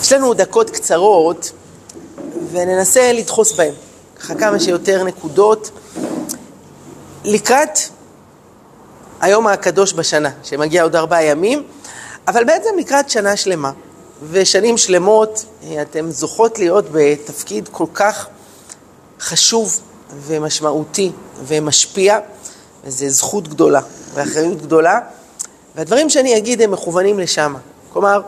יש לנו דקות קצרות וננסה לדחוס בהן, ככה כמה שיותר נקודות לקראת היום הקדוש בשנה, שמגיע עוד ארבעה ימים, אבל בעצם לקראת שנה שלמה. ושנים שלמות אתן זוכות להיות בתפקיד כל כך חשוב ומשמעותי ומשפיע, וזו זכות גדולה ואחריות גדולה, והדברים שאני אגיד הם מכוונים לשם. כלומר,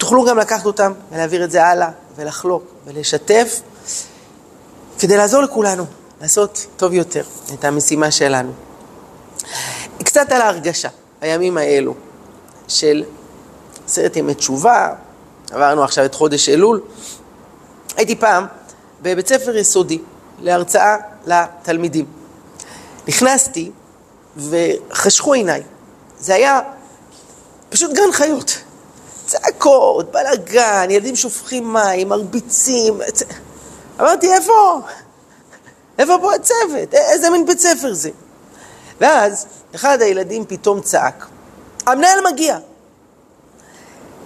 תוכלו גם לקחת אותם ולהעביר את זה הלאה ולחלוק ולשתף כדי לעזור לכולנו לעשות טוב יותר את המשימה שלנו. קצת על ההרגשה, הימים האלו של עשרת ימי תשובה, עברנו עכשיו את חודש אלול. הייתי פעם בבית ספר יסודי להרצאה לתלמידים. נכנסתי וחשכו עיניי. זה היה פשוט גן חיות. צעקות, בלאגן, ילדים שופכים מים, מרביצים. אמרתי, איפה? איפה פה הצוות? איזה מין בית ספר זה? ואז אחד הילדים פתאום צעק, המנהל מגיע.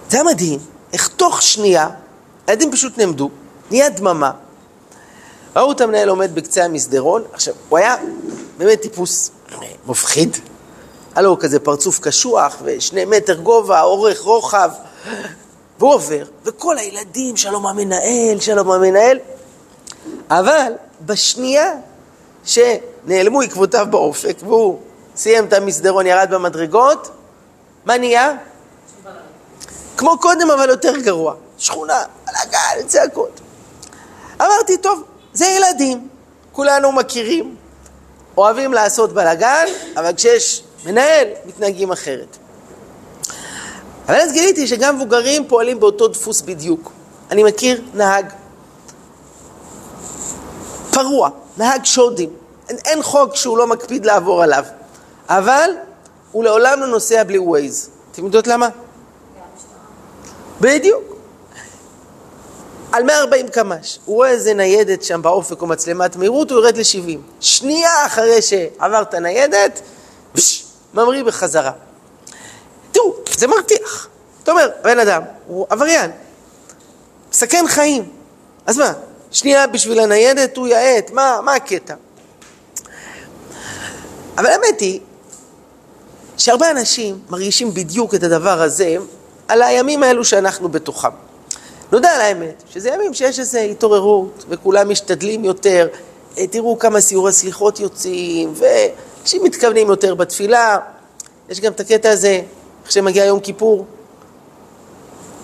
זה היה מדהים, איך תוך שנייה, הילדים פשוט נעמדו, נהיה דממה. ראו את המנהל עומד בקצה המסדרון, עכשיו, הוא היה באמת טיפוס מפחיד. היה לו כזה פרצוף קשוח, ושני מטר גובה, אורך, רוחב. והוא עובר, וכל הילדים, שלום המנהל, שלום המנהל. אבל בשנייה שנעלמו עקבותיו באופק, והוא סיים את המסדרון, ירד במדרגות, מה נהיה? כמו קודם, אבל יותר גרוע. שכונה, בלאגן, צעקות. אמרתי, טוב, זה ילדים, כולנו מכירים, אוהבים לעשות בלאגן, אבל כשיש מנהל, מתנהגים אחרת. אבל אז גיליתי שגם מבוגרים פועלים באותו דפוס בדיוק. אני מכיר נהג פרוע, נהג שודים. אין, אין חוק שהוא לא מקפיד לעבור עליו, אבל הוא לעולם לא נוסע בלי ווייז. אתם יודעות למה? בדיוק. על 140 קמ"ש, הוא רואה איזה ניידת שם באופק או מצלמת מהירות, הוא יורד ל-70. שנייה אחרי שעבר את הניידת, ממריא בחזרה. תראו, זה מרתיח. אתה אומר, בן אדם, הוא עבריין, מסכן חיים. אז מה, שנייה בשביל הניידת הוא יעט, מה, מה הקטע? אבל האמת היא שהרבה אנשים מרגישים בדיוק את הדבר הזה על הימים האלו שאנחנו בתוכם. נודע על האמת, שזה ימים שיש איזו התעוררות וכולם משתדלים יותר, אה, תראו כמה סיורי סליחות יוצאים ואנשים מתכוונים יותר בתפילה. יש גם את הקטע הזה, איך שמגיע יום כיפור,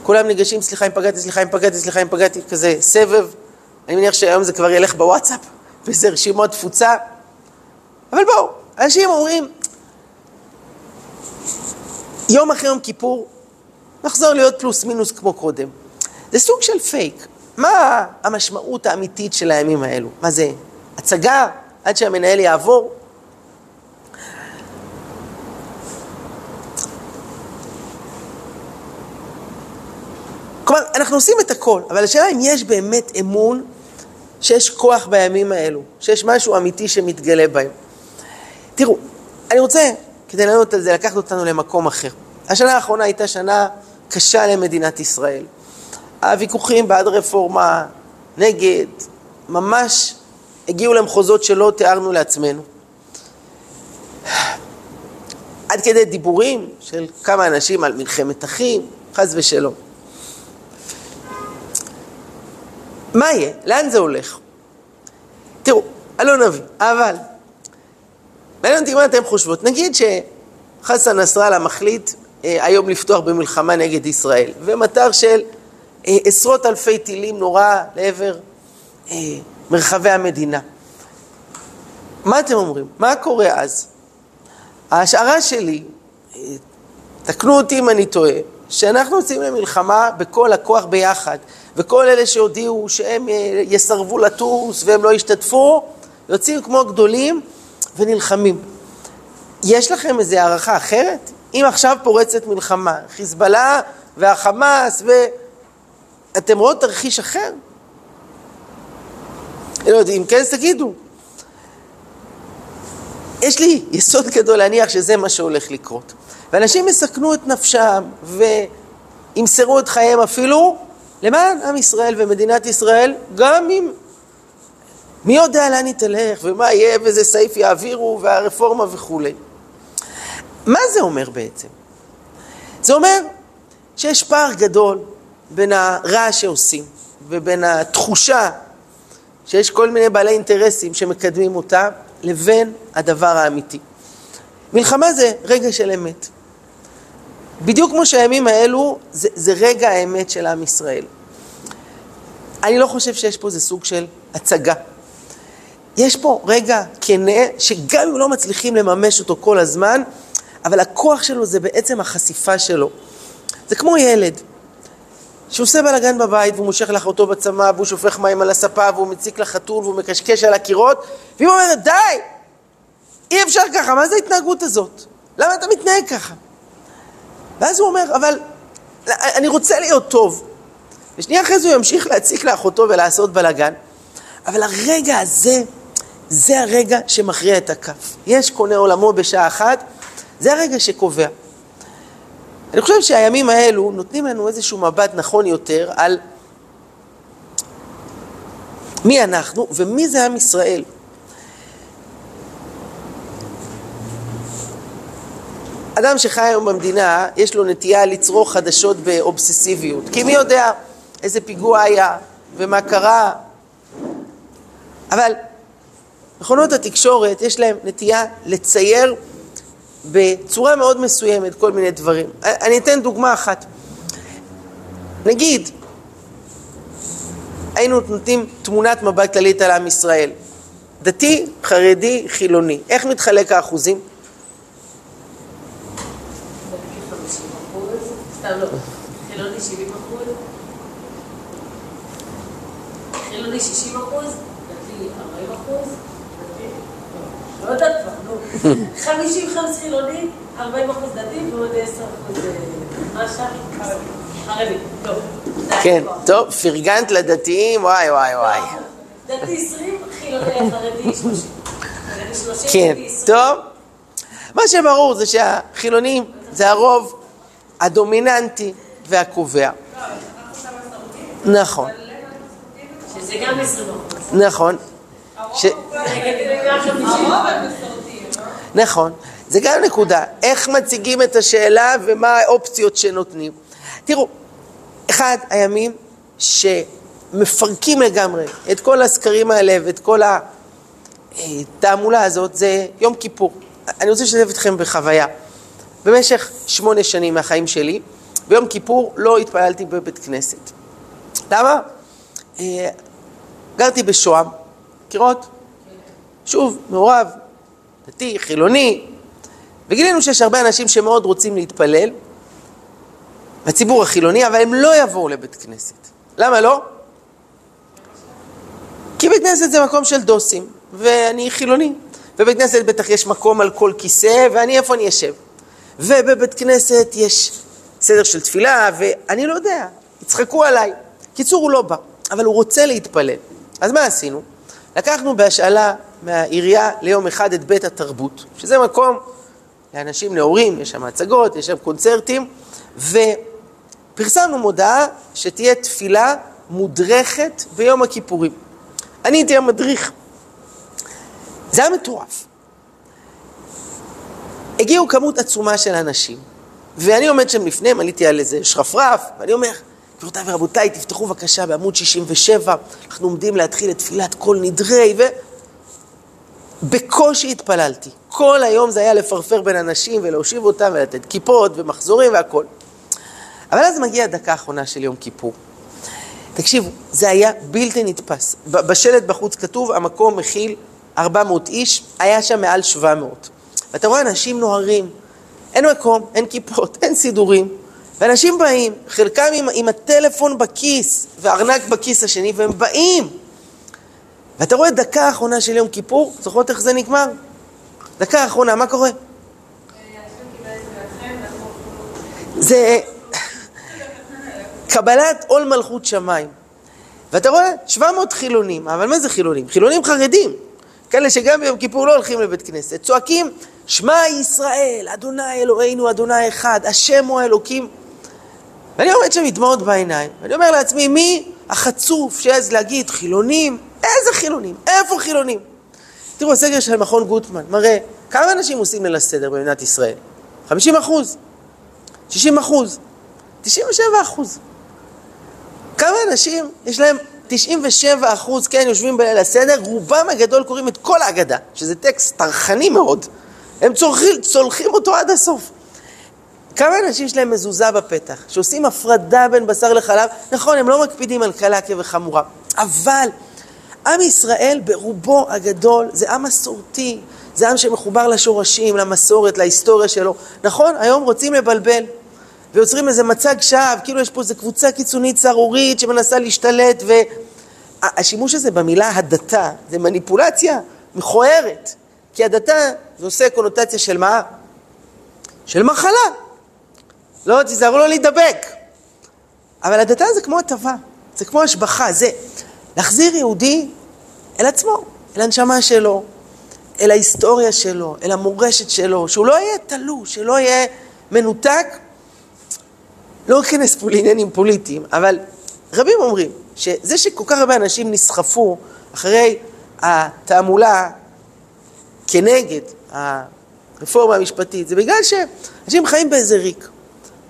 כולם ניגשים, סליחה אם פגעתי, סליחה אם פגעתי, סליחה אם פגעתי, כזה סבב. אני מניח שהיום זה כבר ילך בוואטסאפ, וזה רשימות תפוצה. אבל בואו, אנשים אומרים, יום אחרי יום כיפור, נחזור להיות פלוס מינוס כמו קודם. זה סוג של פייק. מה המשמעות האמיתית של הימים האלו? מה זה, הצגה עד שהמנהל יעבור? כלומר, אנחנו עושים את הכל, אבל השאלה אם יש באמת אמון שיש כוח בימים האלו, שיש משהו אמיתי שמתגלה בהם. תראו, אני רוצה, כדי לענות על זה, לקחת אותנו למקום אחר. השנה האחרונה הייתה שנה קשה למדינת ישראל. הוויכוחים בעד רפורמה, נגד, ממש הגיעו למחוזות שלא תיארנו לעצמנו. עד כדי דיבורים של כמה אנשים על מלחמת אחים, חס ושלום. מה יהיה? לאן זה הולך? תראו, אני לא נביא, אבל מעניין אותי מה אתם חושבות. נגיד שחסן נסראללה מחליט אה, היום לפתוח במלחמה נגד ישראל, ומטר של אה, עשרות אלפי טילים נורא לעבר אה, מרחבי המדינה. מה אתם אומרים? מה קורה אז? ההשערה שלי, אה, תקנו אותי אם אני טועה, שאנחנו יוצאים למלחמה בכל הכוח ביחד, וכל אלה שהודיעו שהם אה, יסרבו לטוס והם לא ישתתפו, יוצאים כמו גדולים ונלחמים. יש לכם איזו הערכה אחרת? אם עכשיו פורצת מלחמה, חיזבאללה והחמאס, ואתם רואים תרחיש אחר? לא יודעים, כן, אז תגידו. יש לי יסוד גדול להניח שזה מה שהולך לקרות. ואנשים יסכנו את נפשם, ימסרו את חייהם אפילו למען עם ישראל ומדינת ישראל, גם אם מי יודע לאן היא תלך ומה יהיה ואיזה סעיף יעבירו והרפורמה וכולי. מה זה אומר בעצם? זה אומר שיש פער גדול בין הרע שעושים ובין התחושה שיש כל מיני בעלי אינטרסים שמקדמים אותה לבין הדבר האמיתי. מלחמה זה רגע של אמת. בדיוק כמו שהימים האלו זה, זה רגע האמת של עם ישראל. אני לא חושב שיש פה איזה סוג של הצגה. יש פה רגע כנה, שגם אם לא מצליחים לממש אותו כל הזמן, אבל הכוח שלו זה בעצם החשיפה שלו. זה כמו ילד, שהוא עושה בלאגן בבית והוא מושך לאחותו בצמא והוא שופך מים על הספה והוא מציק לחתול והוא מקשקש על הקירות והיא אומרת די! אי אפשר ככה, מה זה ההתנהגות הזאת? למה אתה מתנהג ככה? ואז הוא אומר, אבל אני רוצה להיות טוב. ושנייה אחרי זה הוא ימשיך להציק לאחותו ולעשות בלאגן, אבל הרגע הזה, זה הרגע שמכריע את הכף. יש קונה עולמו בשעה אחת, זה הרגע שקובע. אני חושב שהימים האלו נותנים לנו איזשהו מבט נכון יותר על מי אנחנו ומי זה עם ישראל. אדם שחי היום במדינה, יש לו נטייה לצרוך חדשות באובססיביות. כי מי יודע איזה פיגוע היה ומה קרה. אבל מכונות התקשורת, יש להם נטייה לצייר בצורה מאוד מסוימת כל מיני דברים. אני אתן דוגמה אחת. נגיד, היינו נותנים תמונת מבט כללית על עם ישראל. דתי, חרדי, חילוני. איך מתחלק האחוזים? חילוני 70 אחוז? חילוני 60 אחוז? דתי 40 אחוז? לא יודעת כבר, נו. 50 חמש חילוני, 40 אחוז דתי ועוד 10 אחוז מה שם? חרדי. טוב. כן, טוב, פרגנת לדתיים, וואי וואי וואי. דתי 20, חילוני חרדי 30. כן, טוב. מה שברור זה שהחילונים זה הרוב הדומיננטי והקובע. נכון. שזה גם 20 אחוז. נכון. נכון, זה גם נקודה, איך מציגים את השאלה ומה האופציות שנותנים. תראו, אחד הימים שמפרקים לגמרי את כל הסקרים האלה ואת כל התעמולה הזאת זה יום כיפור. אני רוצה לשתף אתכם בחוויה. במשך שמונה שנים מהחיים שלי, ביום כיפור לא התפללתי בבית כנסת. למה? אה, גרתי בשוהם, מכירות? שוב, מעורב, דתי, חילוני, וגילינו שיש הרבה אנשים שמאוד רוצים להתפלל, בציבור החילוני, אבל הם לא יבואו לבית כנסת. למה לא? כי בית כנסת זה מקום של דוסים, ואני חילוני. בבית כנסת בטח יש מקום על כל כיסא, ואני איפה אני אשב? ובבית כנסת יש סדר של תפילה, ואני לא יודע, יצחקו עליי. קיצור, הוא לא בא, אבל הוא רוצה להתפלל. אז מה עשינו? לקחנו בהשאלה מהעירייה ליום אחד את בית התרבות, שזה מקום לאנשים נאורים, יש שם הצגות, יש שם קונצרטים, ופרסמנו מודעה שתהיה תפילה מודרכת ביום הכיפורים. אני הייתי המדריך. זה היה מטורף. הגיעו כמות עצומה של אנשים, ואני עומד שם לפניהם, עליתי על איזה שרפרף, ואני אומר, גבירותיי ורבותיי, תפתחו בבקשה בעמוד 67, אנחנו עומדים להתחיל את תפילת כל נדרי, ובקושי התפללתי. כל היום זה היה לפרפר בין אנשים ולהושיב אותם ולתת כיפות ומחזורים והכל. אבל אז מגיעה הדקה האחרונה של יום כיפור. תקשיבו, זה היה בלתי נתפס. בשלט בחוץ כתוב, המקום מכיל 400 איש, היה שם מעל 700. ואתה רואה אנשים נוהרים, אין מקום, אין כיפות, אין סידורים, ואנשים באים, חלקם עם, עם הטלפון בכיס וארנק בכיס השני, והם באים. ואתה רואה דקה האחרונה של יום כיפור, זוכרות איך זה נגמר? דקה האחרונה, מה קורה? זה קבלת עול מלכות שמיים. ואתה רואה 700 חילונים, אבל מה זה חילונים? חילונים חרדים, כאלה שגם ביום כיפור לא הולכים לבית כנסת, צועקים שמע ישראל, אדוני אלוהינו, אדוני אחד, השם הוא האלוקים. ואני עומד שם עם דמעות בעיניים, ואני אומר לעצמי, מי החצוף שיעז להגיד חילונים? איזה חילונים? איפה חילונים? תראו, הסגר של מכון גוטמן מראה כמה אנשים עושים ליל הסדר במדינת ישראל? 50 אחוז, 60 אחוז, 97 אחוז. כמה אנשים יש להם 97 אחוז, כן, יושבים בליל הסדר, רובם הגדול קוראים את כל ההגדה, שזה טקסט טרחני מאוד. הם צולחים, צולחים אותו עד הסוף. כמה אנשים יש להם מזוזה בפתח, שעושים הפרדה בין בשר לחלב? נכון, הם לא מקפידים על קלה כבחמורה, אבל עם ישראל ברובו הגדול זה עם מסורתי, זה עם שמחובר לשורשים, למסורת, להיסטוריה שלו. נכון, היום רוצים לבלבל, ויוצרים איזה מצג שווא, כאילו יש פה איזו קבוצה קיצונית סהרורית שמנסה להשתלט, והשימוש הזה במילה הדתה זה מניפולציה מכוערת, כי הדתה זה עושה קונוטציה של מה? של מחלה. לא, תיזהרו לא להידבק. אבל הדתה זה כמו הטבה, זה כמו השבחה, זה להחזיר יהודי אל עצמו, אל הנשמה שלו, אל ההיסטוריה שלו, אל המורשת שלו, שהוא לא יהיה תלוש, שלא יהיה מנותק. לא אכנס פה לעניינים פוליטיים, אבל רבים אומרים שזה שכל כך הרבה אנשים נסחפו אחרי התעמולה כנגד הרפורמה המשפטית, זה בגלל שאנשים חיים באיזה ריק.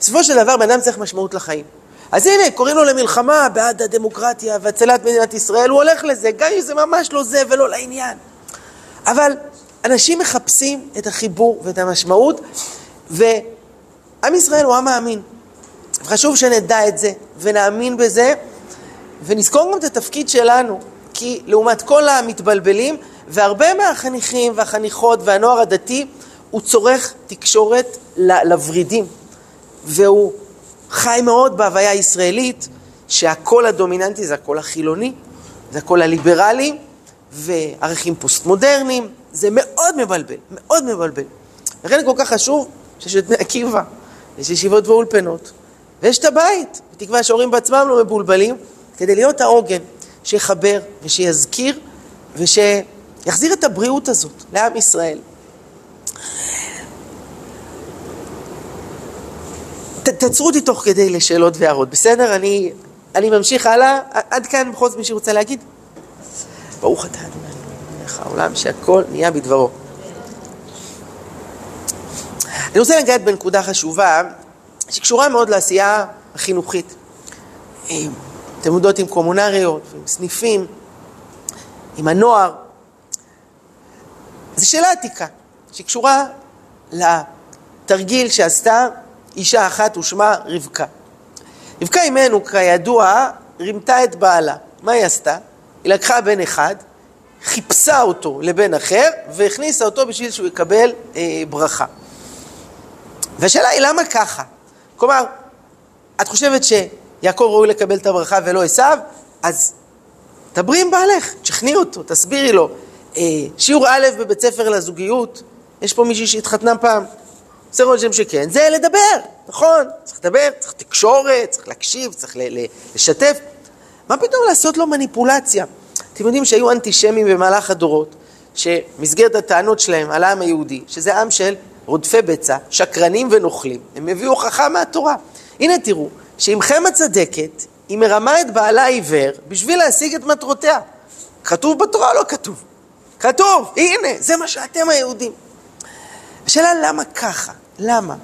בסופו של דבר בן אדם צריך משמעות לחיים. אז הנה, קוראים לו למלחמה בעד הדמוקרטיה והצלת מדינת ישראל, הוא הולך לזה, גם אם זה ממש לא זה ולא לעניין. אבל אנשים מחפשים את החיבור ואת המשמעות, ועם ישראל הוא עם מאמין. חשוב שנדע את זה, ונאמין בזה, ונזכור גם את התפקיד שלנו, כי לעומת כל המתבלבלים, והרבה מהחניכים והחניכות והנוער הדתי, הוא צורך תקשורת לוורידים, והוא חי מאוד בהוויה הישראלית, שהקול הדומיננטי זה הקול החילוני, זה הקול הליברלי, וערכים פוסט-מודרניים, זה מאוד מבלבל, מאוד מבלבל. לכן כל כך חשוב שיש את בני עקיבא, יש ישיבות ואולפנות, ויש את הבית, בתקווה שההורים בעצמם לא מבולבלים, כדי להיות העוגן שיחבר ושיזכיר ושיחזיר את הבריאות הזאת לעם ישראל. ת, תעצרו אותי תוך כדי לשאלות והערות, בסדר? אני, אני ממשיך הלאה. עד כאן בכל זאת מי שרוצה להגיד? ברוך אתה אדוני, לך העולם שהכל נהיה בדברו. אני רוצה לגעת בנקודה חשובה שקשורה מאוד לעשייה החינוכית. אתם יודעות עם קומונריות, עם סניפים, עם הנוער. זו שאלה עתיקה, שקשורה לתרגיל שעשתה אישה אחת ושמה רבקה. רבקה אימנו, כידוע, רימתה את בעלה. מה היא עשתה? היא לקחה בן אחד, חיפשה אותו לבן אחר, והכניסה אותו בשביל שהוא יקבל אה, ברכה. והשאלה היא למה ככה? כלומר, את חושבת שיעקב ראוי לקבל את הברכה ולא עשיו? אז דברי עם בעלך, תשכנעי אותו, תסבירי לו. אה, שיעור א' בבית ספר לזוגיות, יש פה מישהי שהתחתנה פעם, עושה רושם שכן, זה לדבר, נכון, צריך לדבר, צריך תקשורת, צריך להקשיב, צריך לשתף. מה פתאום לעשות לו מניפולציה? אתם יודעים שהיו אנטישמים במהלך הדורות, שמסגרת הטענות שלהם על העם היהודי, שזה עם של רודפי בצע, שקרנים ונוכלים, הם הביאו הוכחה מהתורה. הנה תראו, שעמכם הצדקת, היא מרמה את בעלה העיוור בשביל להשיג את מטרותיה. כתוב בתורה או לא כתוב? כתוב, הנה, זה מה שאתם היהודים. השאלה למה ככה? למה?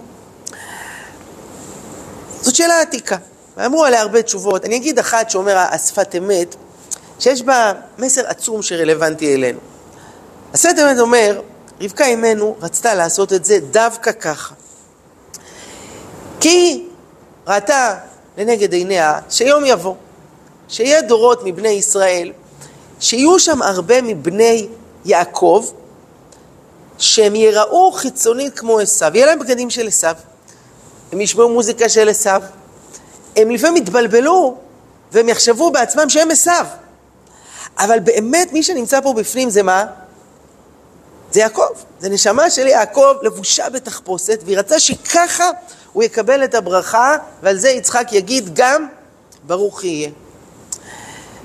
זאת שאלה עתיקה, ואמרו עליה הרבה תשובות. אני אגיד אחת שאומר השפת אמת, שיש בה מסר עצום שרלוונטי אלינו. השפת אמת אומר, רבקה אימנו רצתה לעשות את זה דווקא ככה. כי ראתה לנגד עיניה שיום יבוא, שיהיה דורות מבני ישראל, שיהיו שם הרבה מבני יעקב, שהם יראו חיצונית כמו עשיו, יהיה להם בגדים של עשיו, הם ישמעו מוזיקה של עשיו, הם לפעמים יתבלבלו והם יחשבו בעצמם שהם עשיו. אבל באמת מי שנמצא פה בפנים זה מה? זה יעקב, זה נשמה של יעקב לבושה בתחפושת, והיא רצה שככה הוא יקבל את הברכה, ועל זה יצחק יגיד גם ברוך יהיה.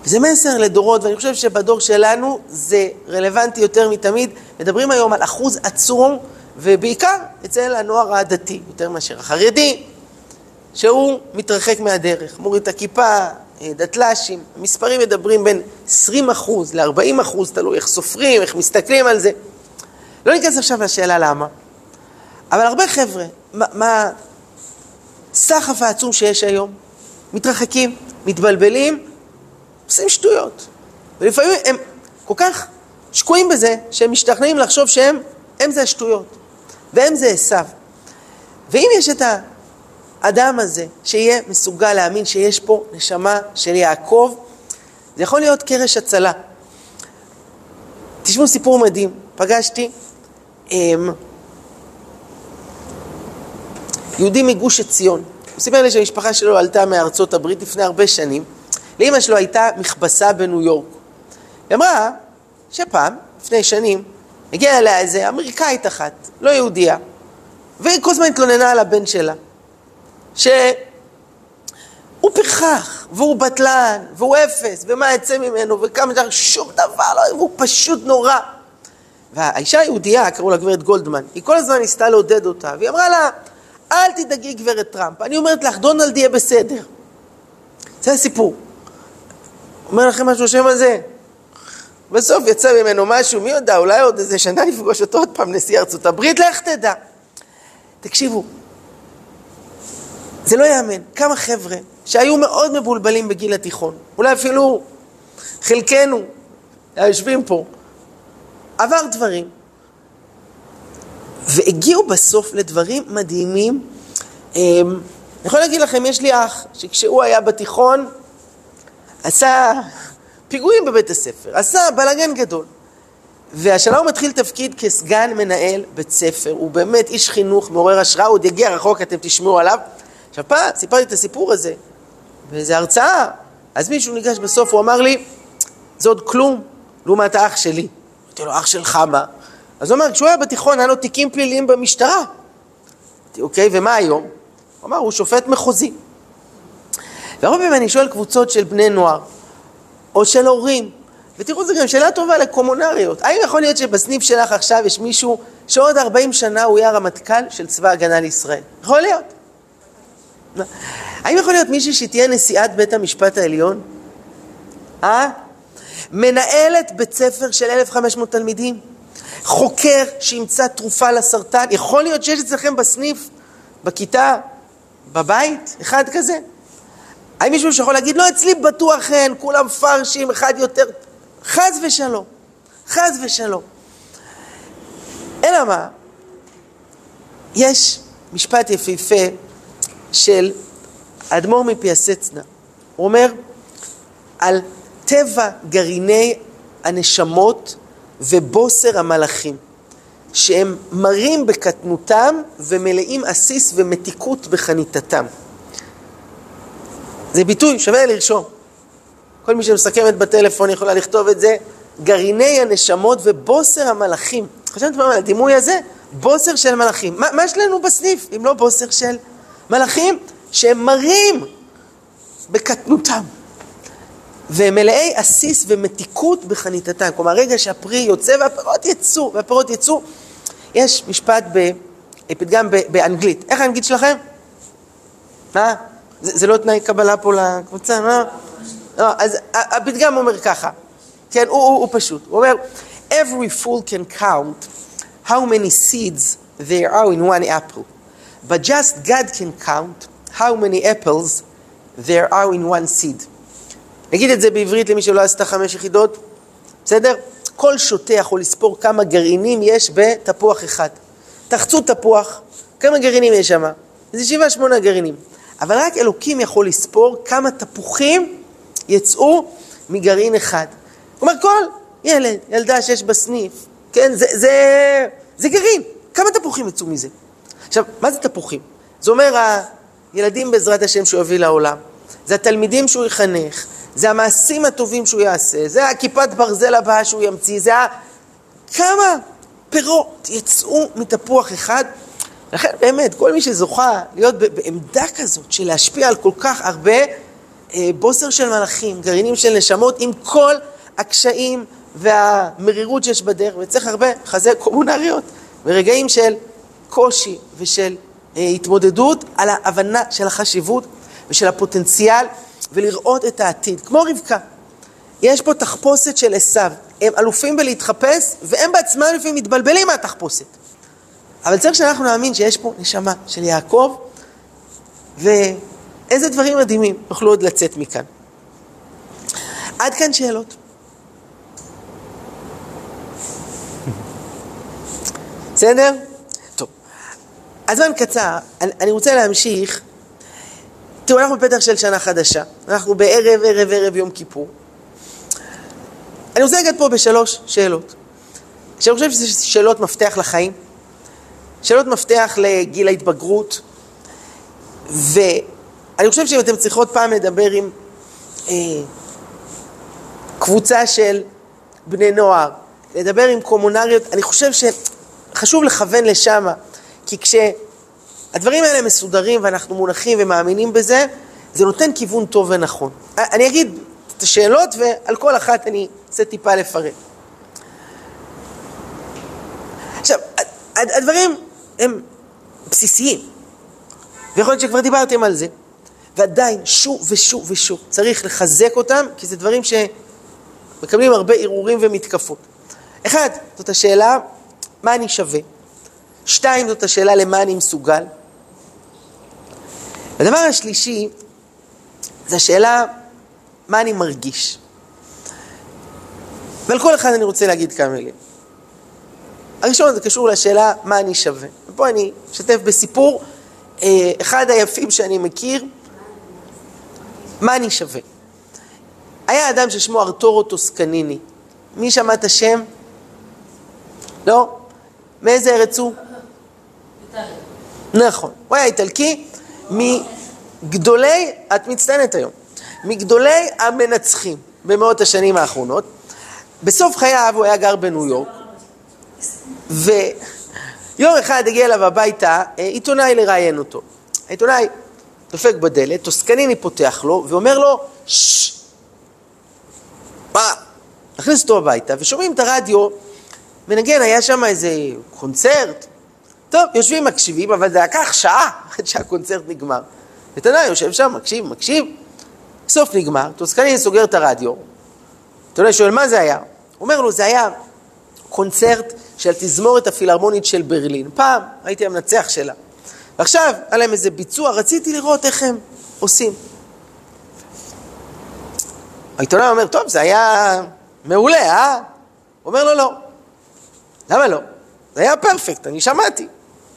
וזה מסר לדורות, ואני חושב שבדור שלנו זה רלוונטי יותר מתמיד. מדברים היום על אחוז עצום, ובעיקר אצל הנוער הדתי, יותר מאשר החרדי, שהוא מתרחק מהדרך, מוריד את הכיפה, אה, דתל"שים, המספרים מדברים בין 20 אחוז ל-40 אחוז, תלוי איך סופרים, איך מסתכלים על זה. לא ניכנס עכשיו לשאלה למה, אבל הרבה חבר'ה, מה, מה הסחף העצום שיש היום, מתרחקים, מתבלבלים, עושים שטויות. ולפעמים הם כל כך שקועים בזה, שהם משתכנעים לחשוב שהם, הם זה השטויות, והם זה עשיו. ואם יש את האדם הזה, שיהיה מסוגל להאמין שיש פה נשמה של יעקב, זה יכול להיות קרש הצלה. תשמעו סיפור מדהים, פגשתי הם, אמ, יהודי מגוש עציון. הוא סיפר לי שהמשפחה שלו עלתה מארצות הברית לפני הרבה שנים. לאמא שלו הייתה מכבסה בניו יורק. היא אמרה שפעם, לפני שנים, הגיעה אליה איזה אמריקאית אחת, לא יהודייה, והיא כל הזמן התלוננה על הבן שלה, שהוא פרחח, והוא בטלן, והוא אפס, ומה יצא ממנו, וכמה דבר, שום דבר לא, והוא פשוט נורא. והאישה היהודייה, קראו לה גברת גולדמן, היא כל הזמן ניסתה לעודד אותה, והיא אמרה לה, אל תדאגי גברת טראמפ, אני אומרת לך, דונלד יהיה בסדר. זה הסיפור. אומר לכם משהו השם על זה? בסוף יצא ממנו משהו, מי יודע, אולי עוד איזה שנה יפגוש אותו עוד פעם נשיא ארצות הברית, לך תדע. תקשיבו, זה לא ייאמן, כמה חבר'ה שהיו מאוד מבולבלים בגיל התיכון, אולי אפילו חלקנו היושבים פה, עבר דברים, והגיעו בסוף לדברים מדהימים. אמ, אני יכול להגיד לכם, יש לי אח שכשהוא היה בתיכון, עשה פיגועים בבית הספר, עשה בלאגן גדול. והשנה הוא מתחיל תפקיד כסגן מנהל בית ספר, הוא באמת איש חינוך, מעורר השראה, הוא עוד יגיע רחוק, אתם תשמעו עליו. עכשיו פעם סיפרתי את הסיפור הזה באיזו הרצאה, אז מישהו ניגש בסוף, הוא אמר לי, זה עוד כלום לעומת האח שלי. אמרתי לו, אח שלך מה? אז הוא אומר, כשהוא היה בתיכון היה לו תיקים פליליים במשטרה. אמרתי, אוקיי, ומה היום? הוא אמר, הוא שופט מחוזי. והרבה פעמים אני שואל קבוצות של בני נוער, או של הורים, ותראו, זו גם שאלה טובה לקומונריות. האם יכול להיות שבסניף שלך עכשיו יש מישהו שעוד 40 שנה הוא יהיה הרמטכ"ל של צבא ההגנה לישראל? יכול להיות. האם יכול להיות מישהי שתהיה נשיאת בית המשפט העליון? אה? מנהלת בית ספר של 1,500 תלמידים? חוקר שימצא תרופה לסרטן? יכול להיות שיש אצלכם בסניף, בכיתה, בבית, אחד כזה? האם מישהו שיכול להגיד, לא, אצלי בטוח אין, כולם פרשים, אחד יותר... חס ושלום, חס ושלום. אלא מה? יש משפט יפהפה של אדמו"ר מפיאסצנה. הוא אומר, על טבע גרעיני הנשמות ובוסר המלאכים, שהם מרים בקטנותם ומלאים עסיס ומתיקות בחניתתם. זה ביטוי, שווה לרשום. כל מי שמסכמת בטלפון יכולה לכתוב את זה, גרעיני הנשמות ובוסר המלאכים. חשבתם פעם על הדימוי הזה? בוסר של מלאכים. מה, מה יש לנו בסניף אם לא בוסר של מלאכים? שהם מרים בקטנותם. והם מלאי עסיס ומתיקות בחניתתם. כלומר, רגע שהפרי יוצא והפירות יצאו, והפירות יצאו. יש משפט, פתגם באנגלית. איך האנגלית שלכם? מה? זה, זה לא תנאי קבלה פה לקבוצה, מה? לא, אז הפתגם אומר ככה, כן, הוא, הוא, הוא פשוט, הוא אומר, every fool can count how many seeds there are in one apple, but just God can count how many apples there are in one seed. נגיד את זה בעברית למי שלא עשתה חמש יחידות, בסדר? כל שוטה יכול לספור כמה גרעינים יש בתפוח אחד. תחצו תפוח, כמה גרעינים יש שם? זה שבעה שמונה גרעינים. אבל רק אלוקים יכול לספור כמה תפוחים יצאו מגרעין אחד. כלומר, כל ילד, ילדה שיש בסניף, כן, זה, זה, זה גרעין. כמה תפוחים יצאו מזה? עכשיו, מה זה תפוחים? זה אומר הילדים בעזרת השם שהוא יביא לעולם. זה התלמידים שהוא יחנך, זה המעשים הטובים שהוא יעשה, זה הכיפת ברזל הבאה שהוא ימציא, זה ה... כמה פירות יצאו מתפוח אחד לכן באמת, כל מי שזוכה להיות בעמדה כזאת של להשפיע על כל כך הרבה אה, בוסר של מלאכים, גרעינים של נשמות, עם כל הקשיים והמרירות שיש בדרך, וצריך הרבה חזה קומונריות, ורגעים של קושי ושל אה, התמודדות, על ההבנה של החשיבות ושל הפוטנציאל ולראות את העתיד, כמו רבקה. יש פה תחפושת של עשיו, הם אלופים בלהתחפש, והם בעצמם לפעמים מתבלבלים מהתחפושת. אבל צריך שאנחנו נאמין שיש פה נשמה של יעקב, ואיזה דברים מדהימים יוכלו עוד לצאת מכאן. עד כאן שאלות. בסדר? טוב. הזמן קצר, אני, אני רוצה להמשיך. תראו, אנחנו בפתח של שנה חדשה. אנחנו בערב, ערב, ערב יום כיפור. אני רוצה לגעת פה בשלוש שאלות. שאני חושב שזה שאלות מפתח לחיים, שאלות מפתח לגיל ההתבגרות, ואני חושב שאם אתם צריכות פעם לדבר עם אה, קבוצה של בני נוער, לדבר עם קומונריות, אני חושב שחשוב לכוון לשם, כי כשהדברים האלה מסודרים ואנחנו מונחים ומאמינים בזה, זה נותן כיוון טוב ונכון. אני אגיד את השאלות ועל כל אחת אני אעשה טיפה לפרט. עכשיו, הדברים הם בסיסיים, ויכול להיות שכבר דיברתם על זה, ועדיין שוב ושוב ושוב צריך לחזק אותם, כי זה דברים שמקבלים הרבה ערעורים ומתקפות. אחד, זאת השאלה, מה אני שווה? שתיים, זאת השאלה למה אני מסוגל. הדבר השלישי, זה השאלה מה אני מרגיש. ועל כל אחד אני רוצה להגיד כמה מילים. הראשון זה קשור לשאלה מה אני שווה. ופה אני אשתף בסיפור, אה, אחד היפים שאני מכיר, מה אני שווה. היה אדם ששמו ארתורו טוסקניני. מי שמע את השם? לא? מאיזה ארץ הוא? נכון. הוא היה איטלקי מגדולי, את מצטיינת היום, מגדולי המנצחים במאות השנים האחרונות. בסוף חייו הוא היה גר בניו יורק, ויום אחד הגיע אליו הביתה אה, עיתונאי לראיין אותו. העיתונאי דופק בדלת, טוסקניני פותח לו ואומר לו, ששש, מה? נכניס אותו הביתה ושומעים את הרדיו מנגן, היה שם איזה קונצרט. טוב, יושבים, מקשיבים, אבל זה לקח שעה עד שהקונצרט נגמר. עיתונאי יושב שם, מקשיב, מקשיב, בסוף נגמר, טוסקניני סוגר את הרדיו. עיתונאי שואל, מה זה היה? אומר לו, זה היה קונצרט של התזמורת הפילהרמונית של ברלין. פעם הייתי המנצח שלה. ועכשיו, היה להם איזה ביצוע, רציתי לראות איך הם עושים. העיתונאי אומר, טוב, זה היה מעולה, אה? הוא אומר לו, לא. למה לא? זה היה פרפקט, אני שמעתי.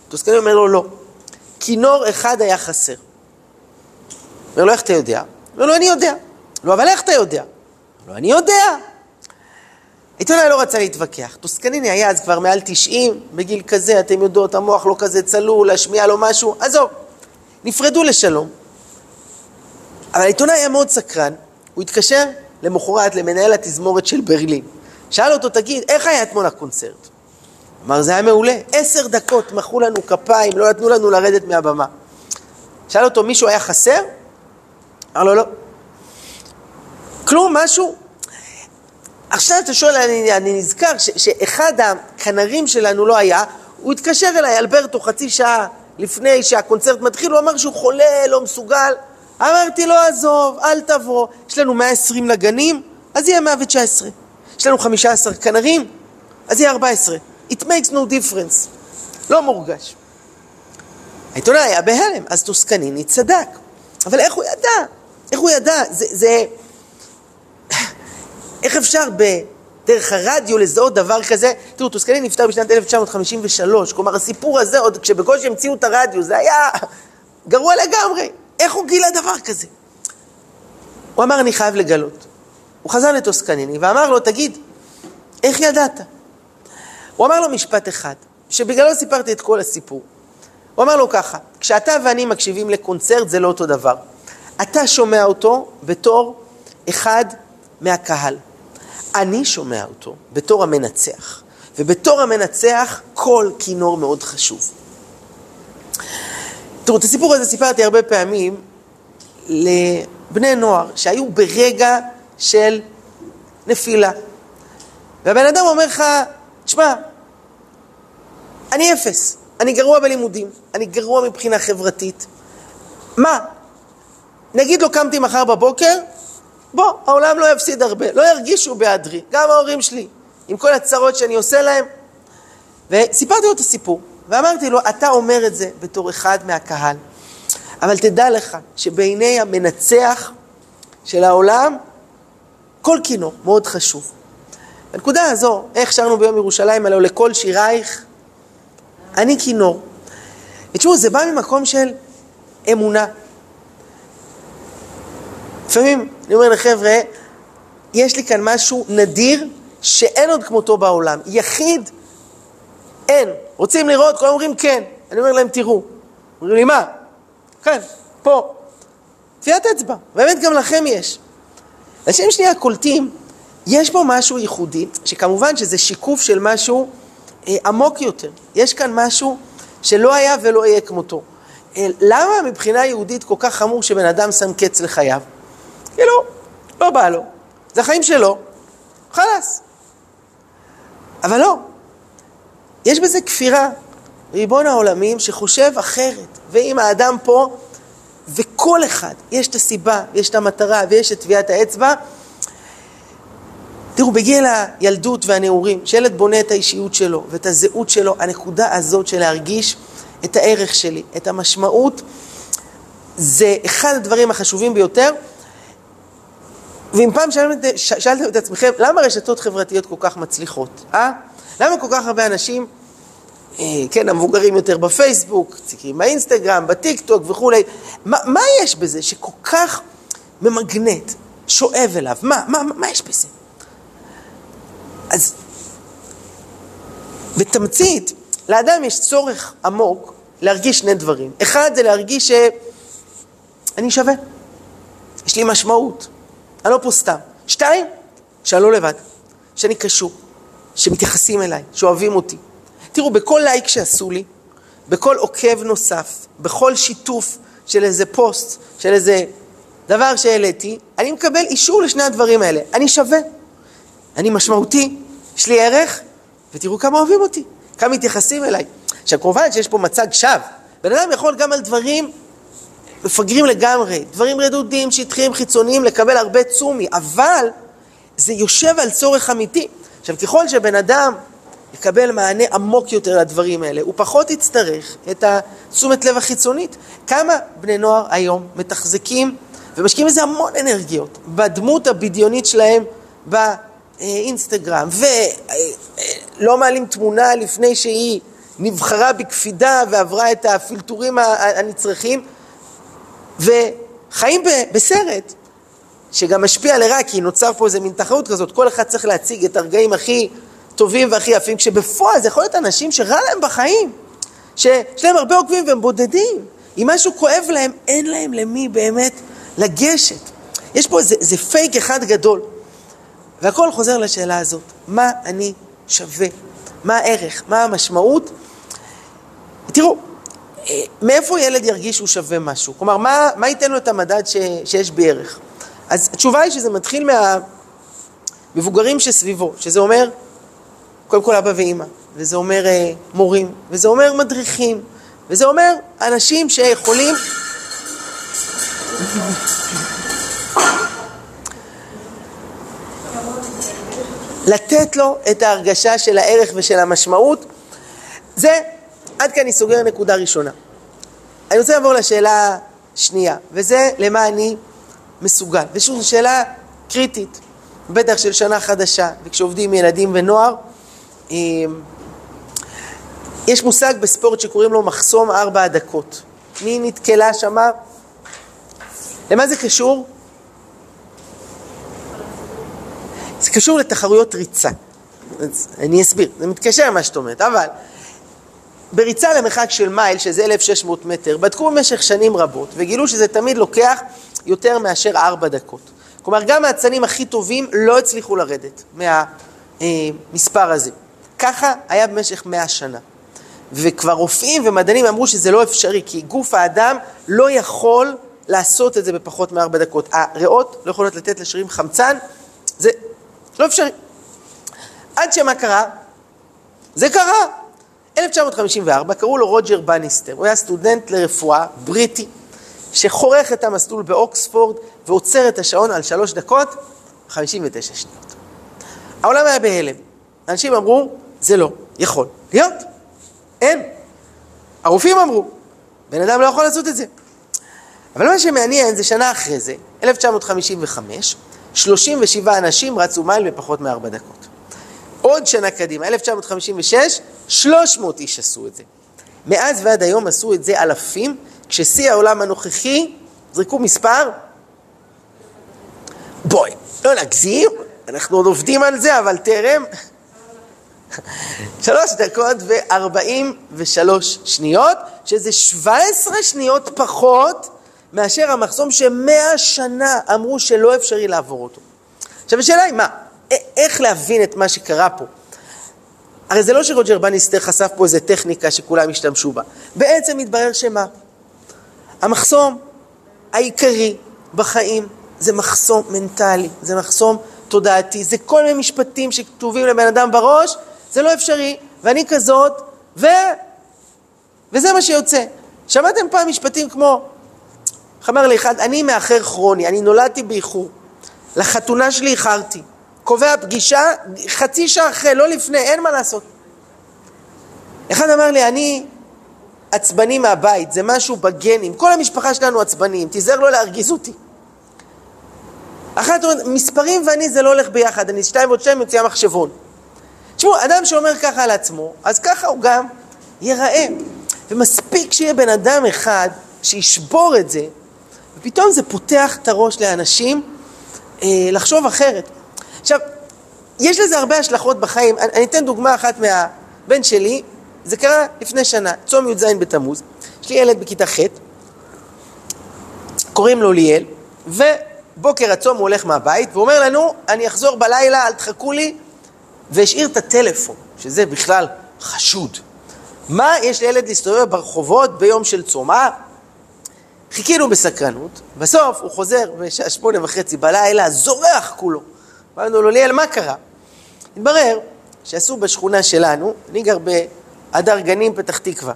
טוסקני אומר לו, לא. כינור אחד היה חסר. אומר לו, איך אתה יודע? אומר לו, אני יודע. לא, אבל איך אתה יודע? אומר לו, אני יודע. עיתונאי לא רצה להתווכח. טוסקניני היה אז כבר מעל 90, בגיל כזה, אתם יודעות, המוח לא כזה צלול, להשמיע לו משהו, עזוב. נפרדו לשלום. אבל העיתונאי היה מאוד סקרן, הוא התקשר למחרת למנהל התזמורת של ברלין. שאל אותו, תגיד, איך היה אתמול הקונצרט? אמר, זה היה מעולה. עשר דקות מחאו לנו כפיים, לא נתנו לנו לרדת מהבמה. שאל אותו, מישהו היה חסר? אמר לו, לא. כלום, משהו? עכשיו אתה שואל, אני, אני נזכר ש, שאחד הכנרים שלנו לא היה, הוא התקשר אליי, אלברטו, חצי שעה לפני שהקונצרט מתחיל, הוא אמר שהוא חולה, לא מסוגל. אמרתי לו, עזוב, אל תבוא, יש לנו 120 נגנים, אז יהיה 119. יש לנו 15 כנרים, אז יהיה 14. It makes no difference. לא מורגש. העיתונאי היה בהלם, אז טוסקניני צדק. אבל איך הוא ידע? איך הוא ידע? זה... זה... איך אפשר בדרך הרדיו לזהות דבר כזה? תראו, טוסקניני נפטר בשנת 1953, כלומר הסיפור הזה, עוד כשבקושי המציאו את הרדיו, זה היה גרוע לגמרי. איך הוא גילה דבר כזה? הוא אמר, אני חייב לגלות. הוא חזר לטוסקניני ואמר לו, תגיד, איך ידעת? הוא אמר לו משפט אחד, שבגללו סיפרתי את כל הסיפור. הוא אמר לו ככה, כשאתה ואני מקשיבים לקונצרט זה לא אותו דבר. אתה שומע אותו בתור אחד מהקהל. אני שומע אותו בתור המנצח, ובתור המנצח כל כינור מאוד חשוב. תראו, את הסיפור הזה סיפרתי הרבה פעמים לבני נוער שהיו ברגע של נפילה. והבן אדם אומר לך, תשמע, אני אפס, אני גרוע בלימודים, אני גרוע מבחינה חברתית, מה? נגיד לו קמתי מחר בבוקר, בוא, העולם לא יפסיד הרבה, לא ירגישו בהיעדרי, גם ההורים שלי, עם כל הצרות שאני עושה להם. וסיפרתי לו את הסיפור, ואמרתי לו, אתה אומר את זה בתור אחד מהקהל, אבל תדע לך שבעיני המנצח של העולם, כל כינור מאוד חשוב. בנקודה הזו, איך שרנו ביום ירושלים, הלוא לכל שירייך, אני כינור. ותשמעו, זה בא ממקום של אמונה. לפעמים אני אומר לחבר'ה, יש לי כאן משהו נדיר שאין עוד כמותו בעולם. יחיד, אין. רוצים לראות? כולם אומרים כן. אני אומר להם, תראו. אומרים לי, מה? כן, פה. טביעת אצבע. באמת גם לכם יש. אנשים שנייה קולטים, יש פה משהו ייחודי, שכמובן שזה שיקוף של משהו אה, עמוק יותר. יש כאן משהו שלא היה ולא יהיה כמותו. אה, למה מבחינה יהודית כל כך חמור שבן אדם שם קץ לחייו? כאילו, לא בא לו, זה החיים שלו, חלאס. אבל לא, יש בזה כפירה, ריבון העולמים שחושב אחרת, ואם האדם פה, וכל אחד, יש את הסיבה, יש את המטרה ויש את טביעת האצבע, תראו, בגיל הילדות והנעורים, שילד בונה את האישיות שלו ואת הזהות שלו, הנקודה הזאת של להרגיש את הערך שלי, את המשמעות, זה אחד הדברים החשובים ביותר. ואם פעם שאלתם, שאלתם את עצמכם, למה רשתות חברתיות כל כך מצליחות, אה? למה כל כך הרבה אנשים, אה, כן, המבוגרים יותר בפייסבוק, באינסטגרם, בטיק טוק וכולי, מה, מה יש בזה שכל כך ממגנט, שואב אליו? מה, מה, מה יש בזה? אז בתמצית, לאדם יש צורך עמוק להרגיש שני דברים. אחד זה להרגיש שאני שווה, יש לי משמעות, אני לא פה סתם. שתיים, שאני לא לבד, שאני קשור, שמתייחסים אליי, שאוהבים אותי. תראו, בכל לייק שעשו לי, בכל עוקב נוסף, בכל שיתוף של איזה פוסט, של איזה דבר שהעליתי, אני מקבל אישור לשני הדברים האלה. אני שווה, אני משמעותי, יש לי ערך, ותראו כמה אוהבים אותי, כמה מתייחסים אליי. עכשיו, כמובן שיש פה מצג שווא. בן אדם יכול גם על דברים מפגרים לגמרי, דברים רדודים, שטחיים, חיצוניים, לקבל הרבה צומי, אבל זה יושב על צורך אמיתי. עכשיו, ככל שבן אדם יקבל מענה עמוק יותר לדברים האלה, הוא פחות יצטרך את התשומת לב החיצונית. כמה בני נוער היום מתחזקים ומשקיעים בזה המון אנרגיות בדמות הבדיונית שלהם באינסטגרם, ולא מעלים תמונה לפני שהיא נבחרה בקפידה ועברה את הפילטורים הנצרכים, וחיים בסרט שגם משפיע לרע, כי נוצר פה איזה מין תחרות כזאת, כל אחד צריך להציג את הרגעים הכי טובים והכי יפים, כשבפועל זה יכול להיות אנשים שרע להם בחיים, שיש להם הרבה עוקבים והם בודדים, אם משהו כואב להם, אין להם למי באמת לגשת. יש פה איזה, איזה פייק אחד גדול. והכל חוזר לשאלה הזאת, מה אני שווה? מה הערך? מה המשמעות? תראו, מאיפה ילד ירגיש שהוא שווה משהו? כלומר, מה, מה ייתן לו את המדד ש, שיש בערך? אז התשובה היא שזה מתחיל מהמבוגרים שסביבו, שזה אומר, קודם כל אבא ואימא, וזה אומר אה, מורים, וזה אומר מדריכים, וזה אומר אנשים שיכולים... לתת לו את ההרגשה של הערך ושל המשמעות. זה, עד כאן אני סוגר נקודה ראשונה. אני רוצה לעבור לשאלה שנייה, וזה למה אני מסוגל. ושוב, זו שאלה קריטית, בטח של שנה חדשה, וכשעובדים עם ילדים ונוער. אמ, יש מושג בספורט שקוראים לו מחסום ארבע הדקות. מי נתקלה שמה? למה זה קשור? זה קשור לתחרויות ריצה. אני אסביר, זה מתקשר למה שאת אומרת, אבל בריצה למרחק של מייל, שזה 1,600 מטר, בדקו במשך שנים רבות וגילו שזה תמיד לוקח יותר מאשר ארבע דקות. כלומר, גם האצנים הכי טובים לא הצליחו לרדת מהמספר הזה. ככה היה במשך מאה שנה. וכבר רופאים ומדענים אמרו שזה לא אפשרי, כי גוף האדם לא יכול לעשות את זה בפחות מארבע דקות. הריאות לא יכולות לתת לשרירים חמצן, זה לא אפשרי. עד שמה קרה? זה קרה. 1954, קראו לו רוג'ר בניסטר, הוא היה סטודנט לרפואה בריטי, שחורך את המסלול באוקספורד ועוצר את השעון על שלוש דקות, 59 שניות. העולם היה בהלם. אנשים אמרו, זה לא יכול להיות. אין. הרופאים אמרו, בן אדם לא יכול לעשות את זה. אבל מה שמעניין זה שנה אחרי זה, 1955, 37 אנשים רצו מייל בפחות מארבע דקות. עוד שנה קדימה, 1956, 300 איש עשו את זה. מאז ועד היום עשו את זה אלפים, כששיא העולם הנוכחי, זרקו מספר, בואי, לא נגזים, אנחנו עוד עובדים על זה, אבל טרם. שלוש דקות וארבעים ושלוש שניות, שזה שבע עשרה שניות פחות מאשר המחסום שמאה שנה אמרו שלא אפשרי לעבור אותו. עכשיו השאלה היא מה, איך להבין את מה שקרה פה? הרי זה לא שרוג'ר בניסטר חשף פה איזה טכניקה שכולם השתמשו בה. בעצם מתברר שמה? המחסום העיקרי בחיים זה מחסום מנטלי, זה מחסום תודעתי, זה כל מיני משפטים שכתובים לבן אדם בראש, זה לא אפשרי, ואני כזאת, ו... וזה מה שיוצא. שמעתם פעם משפטים כמו, איך אמר לי אחד, אני מאחר כרוני, אני נולדתי באיחור, לחתונה שלי איחרתי, קובע פגישה חצי שעה אחרי, לא לפני, אין מה לעשות. אחד אמר לי, אני עצבני מהבית, זה משהו בגנים, כל המשפחה שלנו עצבניים, תיזהר לא להרגיז אותי. אחת אומרת, מספרים ואני זה לא הולך ביחד, אני שתיים ועוד שתיים מוציאה מחשבון. תשמעו, אדם שאומר ככה על עצמו, אז ככה הוא גם ייראה. ומספיק שיהיה בן אדם אחד שישבור את זה, ופתאום זה פותח את הראש לאנשים אה, לחשוב אחרת. עכשיו, יש לזה הרבה השלכות בחיים. אני, אני אתן דוגמה אחת מהבן שלי, זה קרה לפני שנה, צום י"ז בתמוז. יש לי ילד בכיתה ח', קוראים לו ליאל, ובוקר הצום הוא הולך מהבית, והוא אומר לנו, אני אחזור בלילה, אל תחכו לי, והשאיר את הטלפון, שזה בכלל חשוד. מה יש לילד להסתובב ברחובות ביום של צום? מה? חיכינו בסקרנות, בסוף הוא חוזר בשעה שמונה וחצי בלילה, זורח כולו. אמרנו לו, ליאל, מה קרה? התברר שעשו בשכונה שלנו, אני גר בהדר גנים, פתח תקווה.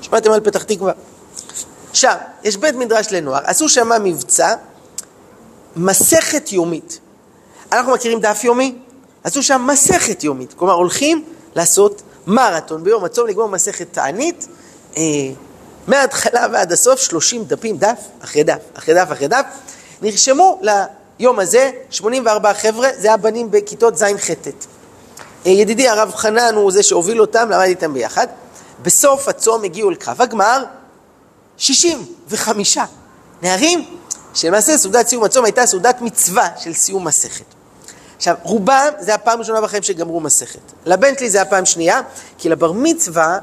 שמעתם על פתח תקווה? שם, יש בית מדרש לנוער, עשו שם מבצע, מסכת יומית. אנחנו מכירים דף יומי? עשו שם מסכת יומית, כלומר הולכים לעשות מרתון ביום הצום לגמור מסכת תענית, אה, מההתחלה ועד הסוף 30 דפים, דף אחרי דף, אחרי דף אחרי דף. נרשמו ליום הזה 84 חבר'ה, זה היה בנים בכיתות ז'-ח'. אה, ידידי הרב חנן הוא זה שהוביל אותם, למד איתם ביחד. בסוף הצום הגיעו אל קו הגמר 65 נערים, שלמעשה סעודת סיום הצום הייתה סעודת מצווה של סיום מסכת. עכשיו, רובם זה הפעם הראשונה בחיים שגמרו מסכת. לבן שלי זה הפעם שנייה, כי לבר מצווה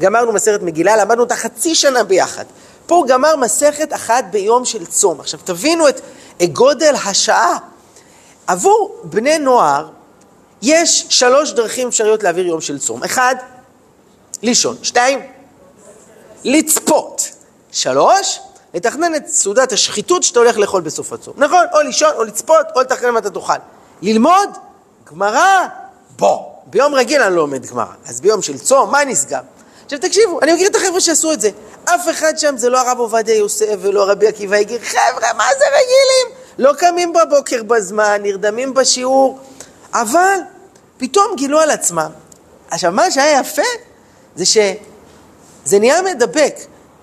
גמרנו מסכת מגילה, למדנו אותה חצי שנה ביחד. פה הוא גמר מסכת אחת ביום של צום. עכשיו, תבינו את גודל השעה. עבור בני נוער יש שלוש דרכים אפשריות להעביר יום של צום. אחד, לישון. שתיים, לצפות. שלוש, לתכנן את סעודת השחיתות שאתה הולך לאכול בסוף הצום. נכון? או לישון, או לצפות, או לתכנן מה אתה תאכל. ללמוד גמרא, בוא. ביום רגיל אני לא לומד גמרא, אז ביום של צום, מה נסגר? עכשיו תקשיבו, אני מכיר את החבר'ה שעשו את זה. אף אחד שם זה לא הרב עובדיה יוסף ולא רבי עקיבא יגיר. חבר'ה, מה זה רגילים? לא קמים בבוקר בזמן, נרדמים בשיעור, אבל פתאום גילו על עצמם. עכשיו, מה שהיה יפה זה שזה נהיה מדבק.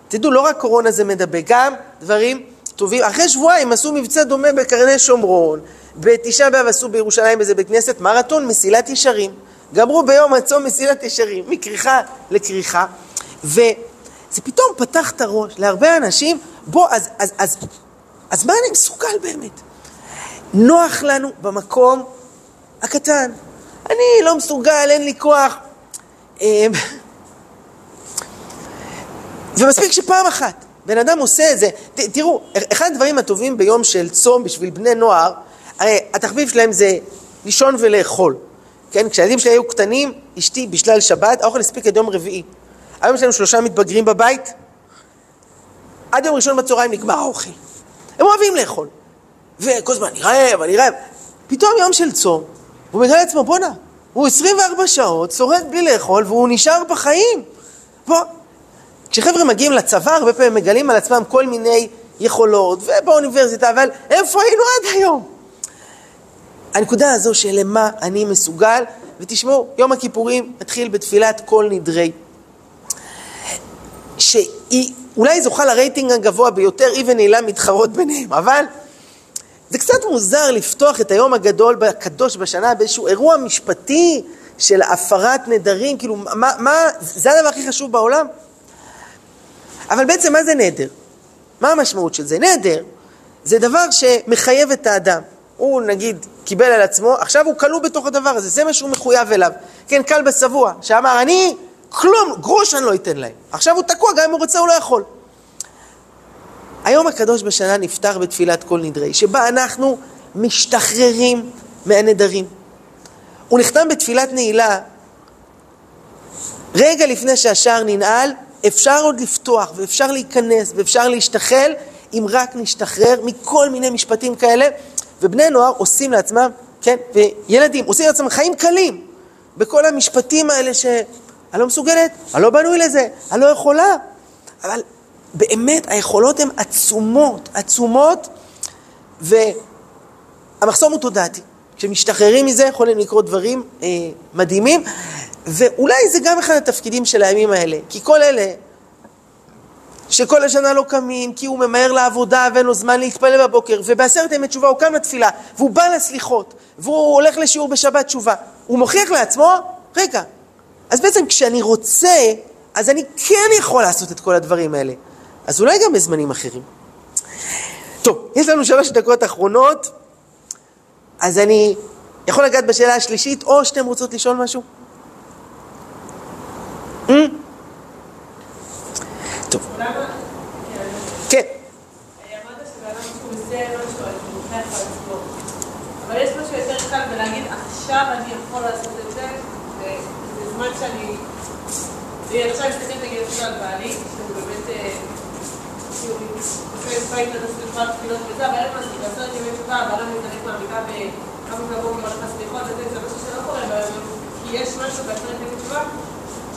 תדעו, לא רק קורונה זה מדבק, גם דברים טובים. אחרי שבועיים עשו מבצע דומה בקרני שומרון, בתשעה באב עשו בירושלים איזה בית כנסת מרתון מסילת ישרים. גמרו ביום הצום מסילת ישרים, מכריכה לכריכה, וזה פתאום פתח את הראש להרבה אנשים, בוא, אז, אז, אז, אז מה אני מסוגל באמת? נוח לנו במקום הקטן. אני לא מסוגל, אין לי כוח. אמ, ומספיק שפעם אחת בן אדם עושה את זה. ת, תראו, אחד הדברים הטובים ביום של צום בשביל בני נוער, הרי התחביב שלהם זה לישון ולאכול. כן, כשהילדים שלי היו קטנים, אשתי בשלל שבת, האוכל הספיק עד יום רביעי. היום יש לנו שלושה מתבגרים בבית, עד יום ראשון בצהריים נגמר האוכל. הם אוהבים לאכול. וכל הזמן, אני רעב, אני רעב. פתאום יום של צום, הוא מגלה לעצמו, בואנה, הוא 24 שעות, שורד בלי לאכול, והוא נשאר בחיים. בוא, כשחבר'ה מגיעים לצבא, הרבה פעמים מגלים על עצמם כל מיני יכולות, ובאוניברסיטה, אבל איפה היינו עד היום? הנקודה הזו של למה אני מסוגל, ותשמעו, יום הכיפורים מתחיל בתפילת כל נדרי. שהיא אולי זוכה לרייטינג הגבוה ביותר, היא ונעילה מתחרות ביניהם, אבל זה קצת מוזר לפתוח את היום הגדול, הקדוש בשנה, באיזשהו אירוע משפטי של הפרת נדרים, כאילו, מה, מה, זה הדבר הכי חשוב בעולם? אבל בעצם מה זה נדר? מה המשמעות של זה? נדר זה דבר שמחייב את האדם. הוא נגיד קיבל על עצמו, עכשיו הוא כלוא בתוך הדבר הזה, זה מה שהוא מחויב אליו. כן, קל בשבוע, שאמר, אני כלום, גרוש אני לא אתן להם. עכשיו הוא תקוע, גם אם הוא רוצה הוא לא יכול. היום הקדוש בשנה נפתח בתפילת כל נדרי, שבה אנחנו משתחררים מהנדרים. הוא נחתם בתפילת נעילה, רגע לפני שהשער ננעל, אפשר עוד לפתוח ואפשר להיכנס ואפשר להשתחל, אם רק נשתחרר מכל מיני משפטים כאלה, ובני נוער עושים לעצמם, כן, וילדים עושים לעצמם חיים קלים בכל המשפטים האלה שאני לא מסוגלת, אני לא בנוי לזה, אני לא יכולה, אבל באמת היכולות הן עצומות, עצומות, והמחסום הוא תודעתי. כשמשתחררים מזה יכולים לקרות דברים אה, מדהימים, ואולי זה גם אחד התפקידים של הימים האלה, כי כל אלה שכל השנה לא קמים, כי הוא ממהר לעבודה ואין לו זמן להתפלל בבוקר, ובעשרת ימי תשובה הוא קם לתפילה, והוא בא לסליחות, והוא הולך לשיעור בשבת תשובה, הוא מוכיח לעצמו, רגע, אז בעצם כשאני רוצה, אז אני כן יכול לעשות את כל הדברים האלה. אז אולי גם בזמנים אחרים. טוב, יש לנו שלוש דקות אחרונות, אז אני יכול לגעת בשאלה השלישית, או שאתם רוצות לשאול משהו? Mm? טוב. כן. אבל יש משהו יותר קל בלהגיד, עכשיו אני יכול לעשות את זה, ובזמן שאני... עכשיו מסתכלת נגיד על בעלי, שהוא באמת...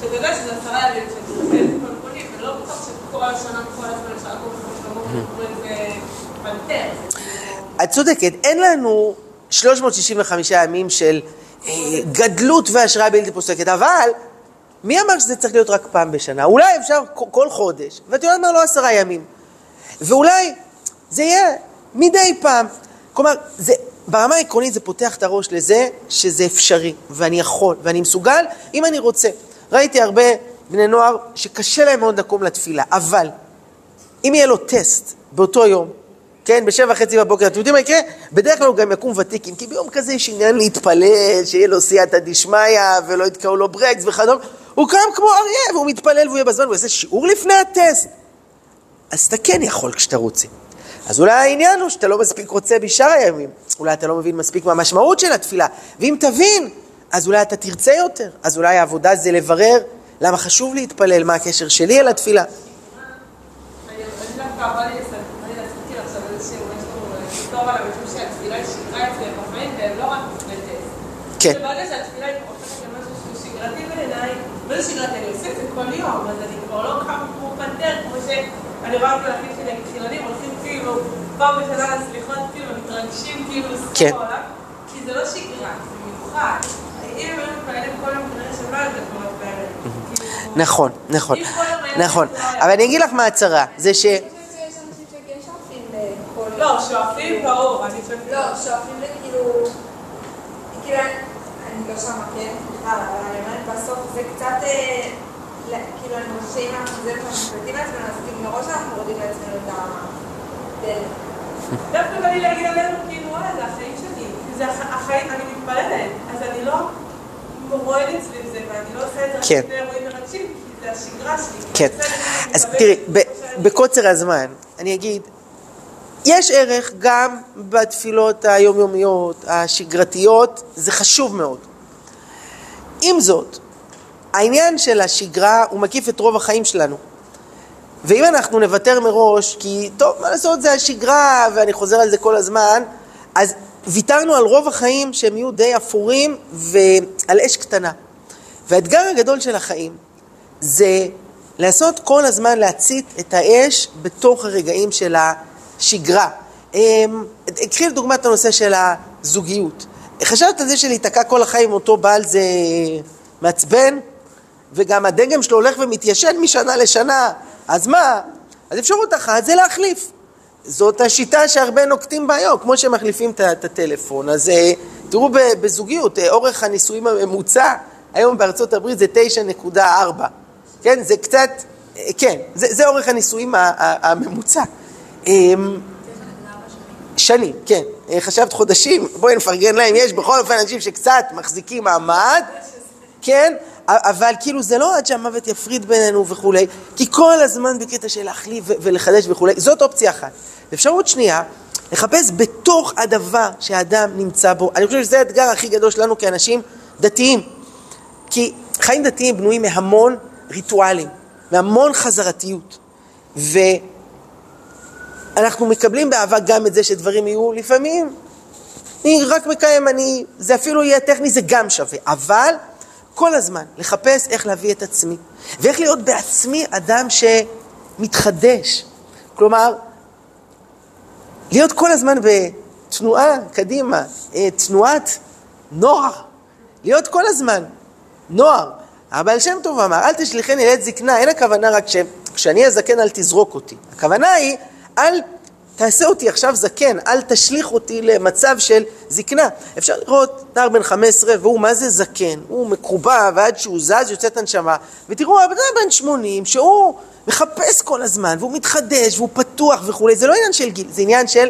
שאתה יודע שזה עשרה ימים, שאתה שכל כל הזמן אפשר לקום פנתר. את צודקת, אין לנו 365 ימים של אה, גדלות והשראה בלתי פוסקת, אבל מי אמר שזה צריך להיות רק פעם בשנה? אולי אפשר כל חודש, ואת יודעת מה? לא עשרה ימים. ואולי זה יהיה מדי פעם. כלומר, זה, ברמה העקרונית זה פותח את הראש לזה שזה אפשרי, ואני יכול, ואני מסוגל, אם אני רוצה. ראיתי הרבה בני נוער שקשה להם מאוד לקום לתפילה, אבל אם יהיה לו טסט באותו יום, כן, בשבע וחצי בבוקר, אתם יודעים מה יקרה? בדרך כלל הוא גם יקום ותיקים, כי ביום כזה יש עניין להתפלל, שיהיה לו סייעתא דשמיא, ולא יתקעו לו ברקס וכדומה. הוא קם כמו אריה, והוא מתפלל והוא יהיה בזמן, הוא יעשה שיעור לפני הטסט. אז אתה כן יכול כשאתה רוצה. אז אולי העניין הוא שאתה לא מספיק רוצה בשאר הימים. אולי אתה לא מבין מספיק מהמשמעות של התפילה. ואם תבין, אז אולי אתה תרצה יותר. אז אולי העבודה זה לברר למה חשוב להתפלל, מה הקשר שלי אל התפילה. כן. את כן. כי זה לא שגרה, זה מיוחד. אם הם היו מתפללים כל יום, כנראה שהם לא היו מתפללים. נכון, נכון, נכון. אבל אני אגיד לך מה הצרה, זה ש... לא, שואפים ברור, אני חושבת... לא, שואפים לכאילו... כאילו, אני לא שמה, כן? בכלל, אבל אני אומרת, בסוף זה קצת... כאילו, אני חושבת שאם אנחנו זה מה שמחליטים לעצמנו, אז כאילו מראש אנחנו מורידים לעצמנו את הדלת. דווקא בא לי להגיד עלינו, כאילו, וואלה, זה החיים שלי. זה החיים, אני מתפללת, אז אני לא מורדת סביב זה, ואני לא עושה את זה רק כן. לפני אירועים מרגשים, כי זה השגרה שלי. כן. אז תראי, בקוצר הזמן, אני אגיד, יש ערך גם בתפילות היומיומיות, השגרתיות, זה חשוב מאוד. עם זאת, העניין של השגרה הוא מקיף את רוב החיים שלנו. ואם אנחנו נוותר מראש, כי טוב, מה לעשות, זה השגרה, ואני חוזר על זה כל הזמן, אז ויתרנו על רוב החיים שהם יהיו די אפורים ועל אש קטנה. והאתגר הגדול של החיים זה לעשות כל הזמן להצית את האש בתוך הרגעים של השגרה. אמ, קחי לדוגמה את הנושא של הזוגיות. חשבת על זה שלהיתקע כל החיים עם אותו בעל זה מעצבן? וגם הדגם שלו הולך ומתיישן משנה לשנה, אז מה? אז אפשרות אחת זה להחליף. זאת השיטה שהרבה נוקטים בה היום, כמו שמחליפים את הטלפון. אז אה, תראו בזוגיות, אה, אורך הנישואים הממוצע היום בארצות הברית זה 9.4. כן, זה קצת, אה, כן, זה, זה אורך הנישואים הממוצע. אמ, שנים, כן. חשבת חודשים, בואי נפרגן להם, יש בכל אופן אנשים שקצת מחזיקים מעמד, כן, אבל כאילו זה לא עד שהמוות יפריד בינינו וכולי, כי כל הזמן בקטע של להחליף ולחדש וכולי, זאת אופציה אחת. אפשרות שנייה, לחפש בתוך הדבר שהאדם נמצא בו. אני חושב שזה האתגר הכי גדול שלנו כאנשים דתיים. כי חיים דתיים בנויים מהמון ריטואלים, מהמון חזרתיות. ואנחנו מקבלים באהבה גם את זה שדברים יהיו לפעמים, אני רק מקיים, אני, זה אפילו יהיה טכני, זה גם שווה. אבל כל הזמן לחפש איך להביא את עצמי, ואיך להיות בעצמי אדם שמתחדש. כלומר, להיות כל הזמן בתנועה קדימה, אה, תנועת נוער, להיות כל הזמן נוער. הבעל שם טוב אמר, אל תשליכני לעת זקנה, אין הכוונה רק שכשאני אהיה זקן אל תזרוק אותי. הכוונה היא, אל תעשה אותי עכשיו זקן, אל תשליך אותי למצב של זקנה. אפשר לראות נער בן 15 והוא מה זה זקן, הוא מקובע ועד שהוא זז יוצאת הנשמה, ותראו הבן בן 80 שהוא מחפש כל הזמן והוא מתחדש והוא פתוח וכולי, זה לא עניין של גיל, זה עניין של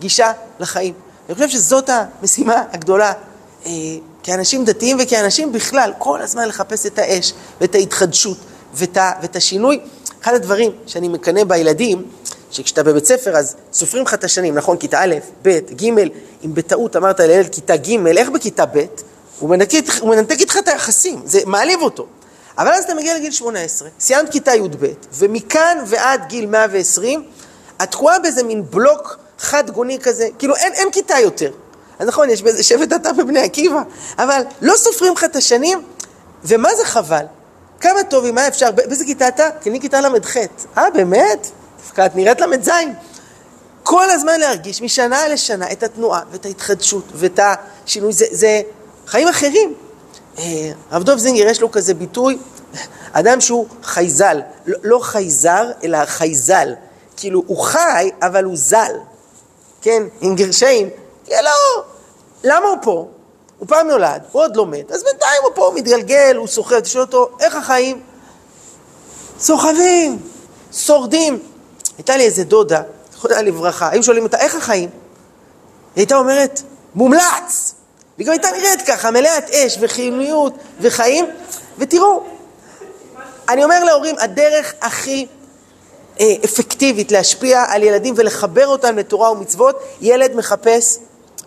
גישה לחיים. אני חושב שזאת המשימה הגדולה אה, כאנשים דתיים וכאנשים בכלל, כל הזמן לחפש את האש ואת ההתחדשות ואת, ואת השינוי. אחד הדברים שאני מקנא בילדים, שכשאתה בבית ספר אז סופרים לך את השנים, נכון? כיתה א', ב', ג', אם בטעות אמרת לילד כיתה ג', איך בכיתה ב'? הוא מנתק איתך את היחסים, זה מעליב אותו. אבל אז אתה מגיע לגיל 18, סיימת כיתה י"ב, ומכאן ועד גיל 120, את תקועה באיזה מין בלוק חד גוני כזה, כאילו אין, אין כיתה יותר. אז נכון, יש באיזה שבט אתה בבני עקיבא, אבל לא סופרים לך את השנים, ומה זה חבל? כמה טוב, אם היה אפשר, באיזה כיתה אתה? כי אני כיתה ל"ח. אה, באמת? את נראית ל"ז. כל הזמן להרגיש משנה לשנה את התנועה ואת ההתחדשות ואת השינוי, זה, זה חיים אחרים. אה, הרב דב זינגר יש לו כזה ביטוי, אדם שהוא חייזל, לא, לא חייזר אלא חייזל, כאילו הוא חי אבל הוא זל, כן, עם גרשיים, תהיה לו, למה הוא פה? הוא פעם נולד, הוא עוד לא מת, אז בינתיים הוא פה, הוא מתגלגל, הוא סוחר, תשאל אותו, איך החיים? סוחבים, שורדים. הייתה לי איזה דודה, זכרונה לברכה, היו שואלים אותה, איך החיים? היא הייתה אומרת, מומלץ! והיא גם הייתה נראית ככה, מלאת אש וחיוניות וחיים, ותראו, אני אומר להורים, הדרך הכי אה, אפקטיבית להשפיע על ילדים ולחבר אותם לתורה ומצוות, ילד מחפש,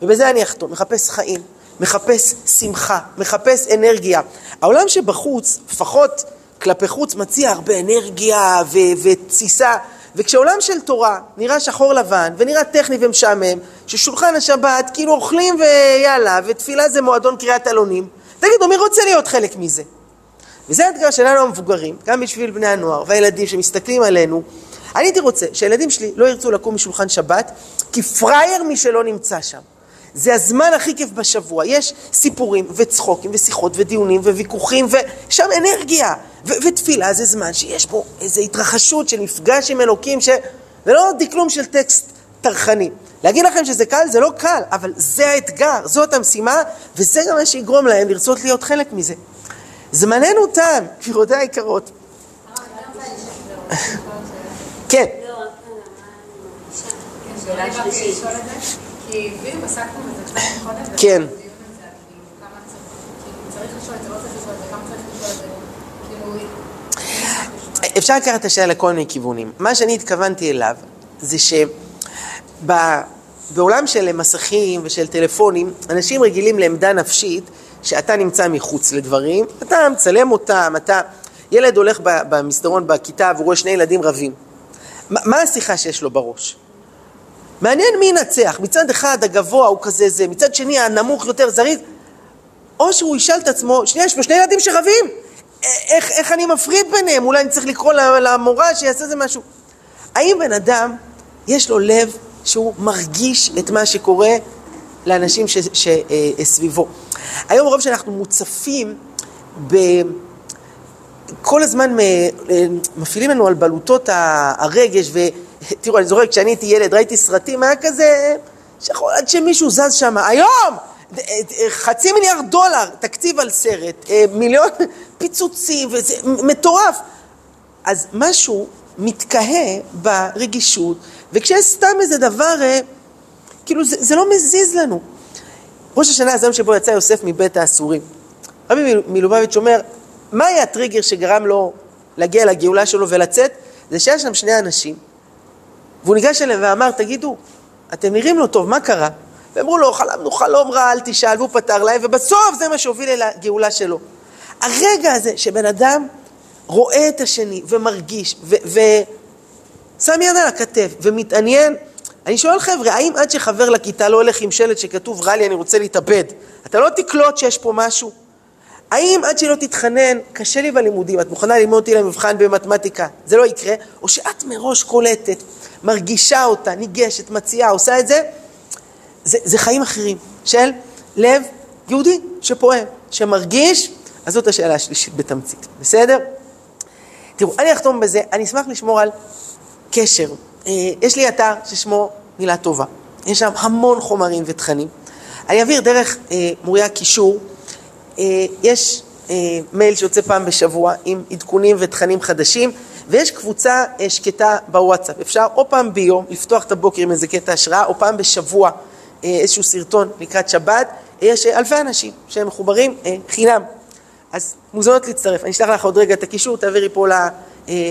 ובזה אני אחתום, מחפש חיים, מחפש שמחה, מחפש אנרגיה. העולם שבחוץ, לפחות כלפי חוץ, מציע הרבה אנרגיה ותסיסה. וכשעולם של תורה נראה שחור לבן ונראה טכני ומשעמם, ששולחן השבת כאילו אוכלים ויאללה, ותפילה זה מועדון קריאת עלונים, תגידו, מי רוצה להיות חלק מזה? וזה האתגר שלנו המבוגרים, גם בשביל בני הנוער והילדים שמסתכלים עלינו. אני הייתי רוצה שהילדים שלי לא ירצו לקום משולחן שבת, כי פראייר מי שלא נמצא שם. זה הזמן הכי כיף בשבוע. יש סיפורים וצחוקים ושיחות ודיונים וויכוחים ושם אנרגיה. ו- ותפילה זה זמן שיש בו איזו התרחשות של מפגש עם אלוקים, ש... ולא דקלום של טקסט טרחני. להגיד לכם שזה קל? זה לא קל, אבל זה האתגר, זאת המשימה, וזה גם מה שיגרום להם לרצות להיות חלק מזה. זמננו תם, גבירותיי היקרות. כן. כן. אפשר לקחת את השאלה לכל מיני כיוונים. מה שאני התכוונתי אליו זה שבעולם של מסכים ושל טלפונים, אנשים רגילים לעמדה נפשית שאתה נמצא מחוץ לדברים, אתה מצלם אותם, אתה... ילד הולך במסדרון בכיתה והוא רואה שני ילדים רבים. מה השיחה שיש לו בראש? מעניין מי ינצח, מצד אחד הגבוה הוא כזה זה, מצד שני הנמוך יותר זריז, או שהוא ישאל את עצמו, שנייה, יש פה שני ילדים שרבים, איך, איך אני מפריד ביניהם? אולי אני צריך לקרוא למורה שיעשה איזה משהו. האם בן אדם, יש לו לב שהוא מרגיש את מה שקורה לאנשים שסביבו? היום רוב שאנחנו מוצפים ב... כל הזמן מפעילים לנו על בלוטות הרגש, ותראו, אני זוכר, כשאני הייתי ילד, ראיתי סרטים, היה כזה, שיכול עד שמישהו זז שם, היום! חצי מיליארד דולר תקציב על סרט, אה, מיליון פיצוצים, וזה מטורף. אז משהו מתקהה ברגישות, וכשיש סתם איזה דבר, אה, כאילו זה, זה לא מזיז לנו. ראש השנה זה היום שבו יצא יוסף מבית האסורים. רבי מלובביץ' אומר, מה היה הטריגר שגרם לו להגיע לגאולה שלו ולצאת? זה שהיה שם שני אנשים, והוא ניגש אליהם ואמר, תגידו, אתם נראים לו טוב, מה קרה? ואמרו לו, חלמנו חלום רע, אל תשאל, והוא פתר להם, ובסוף זה מה שהוביל אל הגאולה שלו. הרגע הזה שבן אדם רואה את השני ומרגיש ושם יד על הכתף ומתעניין, אני שואל חבר'ה, האם עד שחבר לכיתה לא הולך עם שלט שכתוב רע לי אני רוצה להתאבד, אתה לא תקלוט שיש פה משהו? האם עד שלא תתחנן, קשה לי בלימודים, את מוכנה ללמוד אותי למבחן במתמטיקה, זה לא יקרה, או שאת מראש קולטת, מרגישה אותה, ניגשת, מציעה, עושה את זה, זה, זה חיים אחרים של לב יהודי שפועל, שמרגיש, אז זאת השאלה השלישית בתמצית, בסדר? תראו, אני אחתום בזה, אני אשמח לשמור על קשר. אה, יש לי אתר ששמו מילה טובה, יש שם המון חומרים ותכנים. אני אעביר דרך אה, מוריה קישור, יש אה, מייל שיוצא פעם בשבוע עם עדכונים ותכנים חדשים, ויש קבוצה אה, שקטה בוואטסאפ. אפשר או פעם ביום לפתוח את הבוקר עם איזה קטע השראה, או פעם בשבוע אה, איזשהו סרטון לקראת שבת. יש אה, אלפי אנשים שהם מחוברים אה, חינם. אז מוזמנות להצטרף. אני אשלח לך עוד רגע את הקישור, תעבירי פה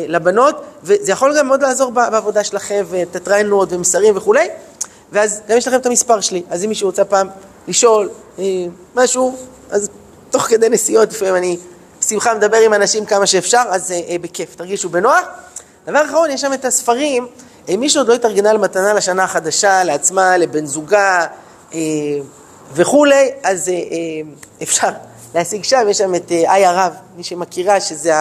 לבנות, וזה יכול גם מאוד לעזור בעבודה שלכם, ואת הטריינות ומסרים וכולי, ואז גם יש לכם את המספר שלי, אז אם מישהו רוצה פעם לשאול משהו, אז תוך כדי נסיעות, לפעמים אני בשמחה מדבר עם אנשים כמה שאפשר, אז בכיף, תרגישו בנוח. דבר אחרון, יש שם את הספרים, מי שעוד לא התארגנה למתנה לשנה החדשה, לעצמה, לבן זוגה וכולי, אז אפשר להשיג שם, יש שם את איי הרב, מי שמכירה, שזה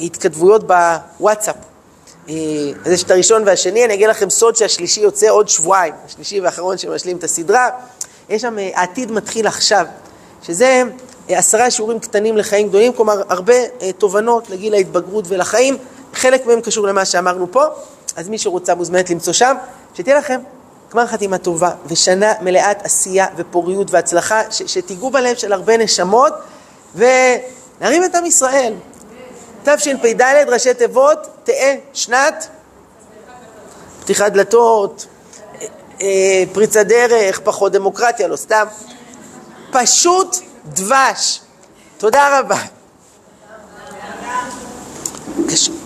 ההתכתבויות בוואטסאפ. אז יש את הראשון והשני, אני אגיד לכם סוד שהשלישי יוצא עוד שבועיים, השלישי והאחרון שמשלים את הסדרה. יש שם העתיד מתחיל עכשיו, שזה עשרה שיעורים קטנים לחיים גדולים, כלומר הרבה תובנות לגיל ההתבגרות ולחיים, חלק מהם קשור למה שאמרנו פה, אז מי שרוצה מוזמנת למצוא שם, שתהיה לכם גמר חתימה טובה ושנה מלאת עשייה ופוריות והצלחה, ש- שתיגעו בלב של הרבה נשמות ונרים את עם ישראל. תשפ"ד, ראשי תיבות, תהא שנת פתיחת דלתות, פריצת דרך, פחות דמוקרטיה, לא סתם. פשוט דבש. תודה רבה. בבקשה.